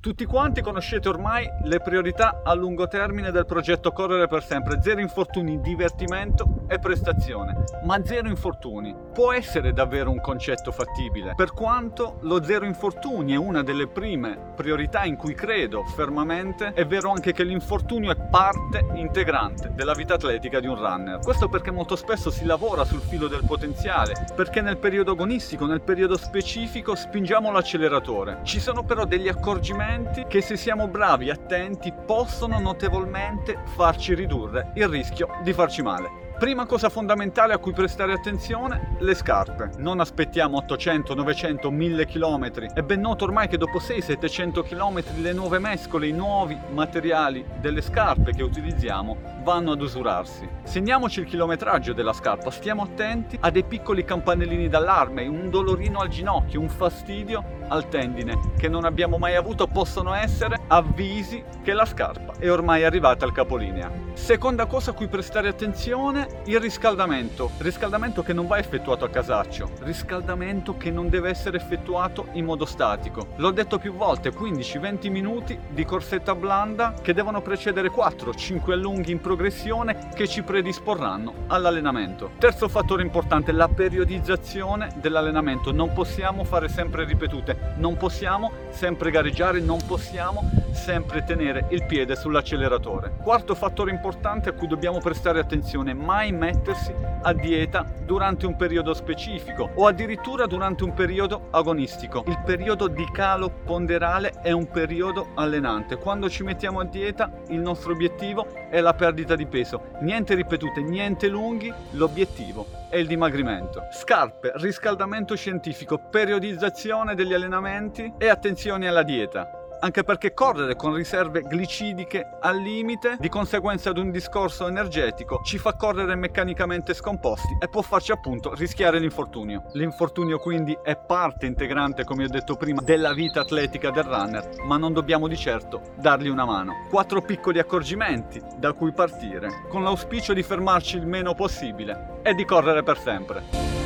Tutti quanti conoscete ormai le priorità a lungo termine del progetto Correre per sempre. Zero infortuni, divertimento e prestazione. Ma zero infortuni può essere davvero un concetto fattibile, per quanto lo zero infortuni è una delle prime priorità in cui credo fermamente, è vero anche che l'infortunio è parte integrante della vita atletica di un runner. Questo perché molto spesso si lavora sul filo del potenziale, perché nel periodo agonistico, nel periodo specifico spingiamo l'acceleratore. Ci sono però degli accorgimenti elementi che se siamo bravi e attenti possono notevolmente farci ridurre il rischio di farci male. Prima cosa fondamentale a cui prestare attenzione, le scarpe. Non aspettiamo 800, 900, 1000 km. È ben noto ormai che dopo 600-700 km le nuove mescole, i nuovi materiali delle scarpe che utilizziamo vanno ad usurarsi. Segniamoci il chilometraggio della scarpa, stiamo attenti a dei piccoli campanellini d'allarme, un dolorino al ginocchio, un fastidio al tendine che non abbiamo mai avuto possono essere avvisi che la scarpa è ormai arrivata al capolinea. Seconda cosa a cui prestare attenzione, il riscaldamento. Riscaldamento che non va effettuato a casaccio, riscaldamento che non deve essere effettuato in modo statico. L'ho detto più volte, 15-20 minuti di corsetta blanda che devono precedere 4-5 allunghi in progressione che ci predisporranno all'allenamento. Terzo fattore importante, la periodizzazione dell'allenamento. Non possiamo fare sempre ripetute, non possiamo sempre gareggiare, non possiamo sempre tenere il piede sull'acceleratore. Quarto fattore importante a cui dobbiamo prestare attenzione, mai mettersi a dieta durante un periodo specifico o addirittura durante un periodo agonistico. Il periodo di calo ponderale è un periodo allenante. Quando ci mettiamo a dieta il nostro obiettivo è la perdita di peso, niente ripetute, niente lunghi, l'obiettivo è il dimagrimento. Scarpe, riscaldamento scientifico, periodizzazione degli allenamenti e attenzione alla dieta anche perché correre con riserve glicidiche al limite, di conseguenza ad un discorso energetico, ci fa correre meccanicamente scomposti e può farci appunto rischiare l'infortunio. L'infortunio quindi è parte integrante, come ho detto prima, della vita atletica del runner, ma non dobbiamo di certo dargli una mano. Quattro piccoli accorgimenti da cui partire, con l'auspicio di fermarci il meno possibile e di correre per sempre.